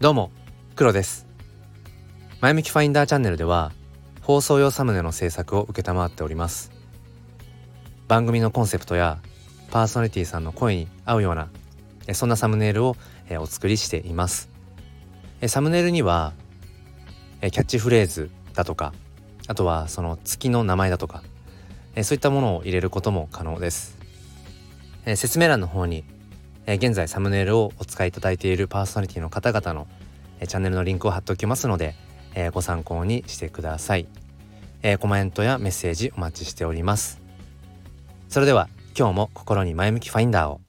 どうも黒です。前向きファインダーチャンネルでは放送用サムネの制作を承っております。番組のコンセプトやパーソナリティさんの声に合うようなそんなサムネイルをお作りしています。サムネイルにはキャッチフレーズだとかあとはその月の名前だとかそういったものを入れることも可能です。説明欄の方にえ現在サムネイルをお使いいただいているパーソナリティの方々の、えチャンネルのリンクを貼っておきますので、えご参考にしてください、えコメントやメッセージお待ちしております。それでは今日も心に前向きファインダーを。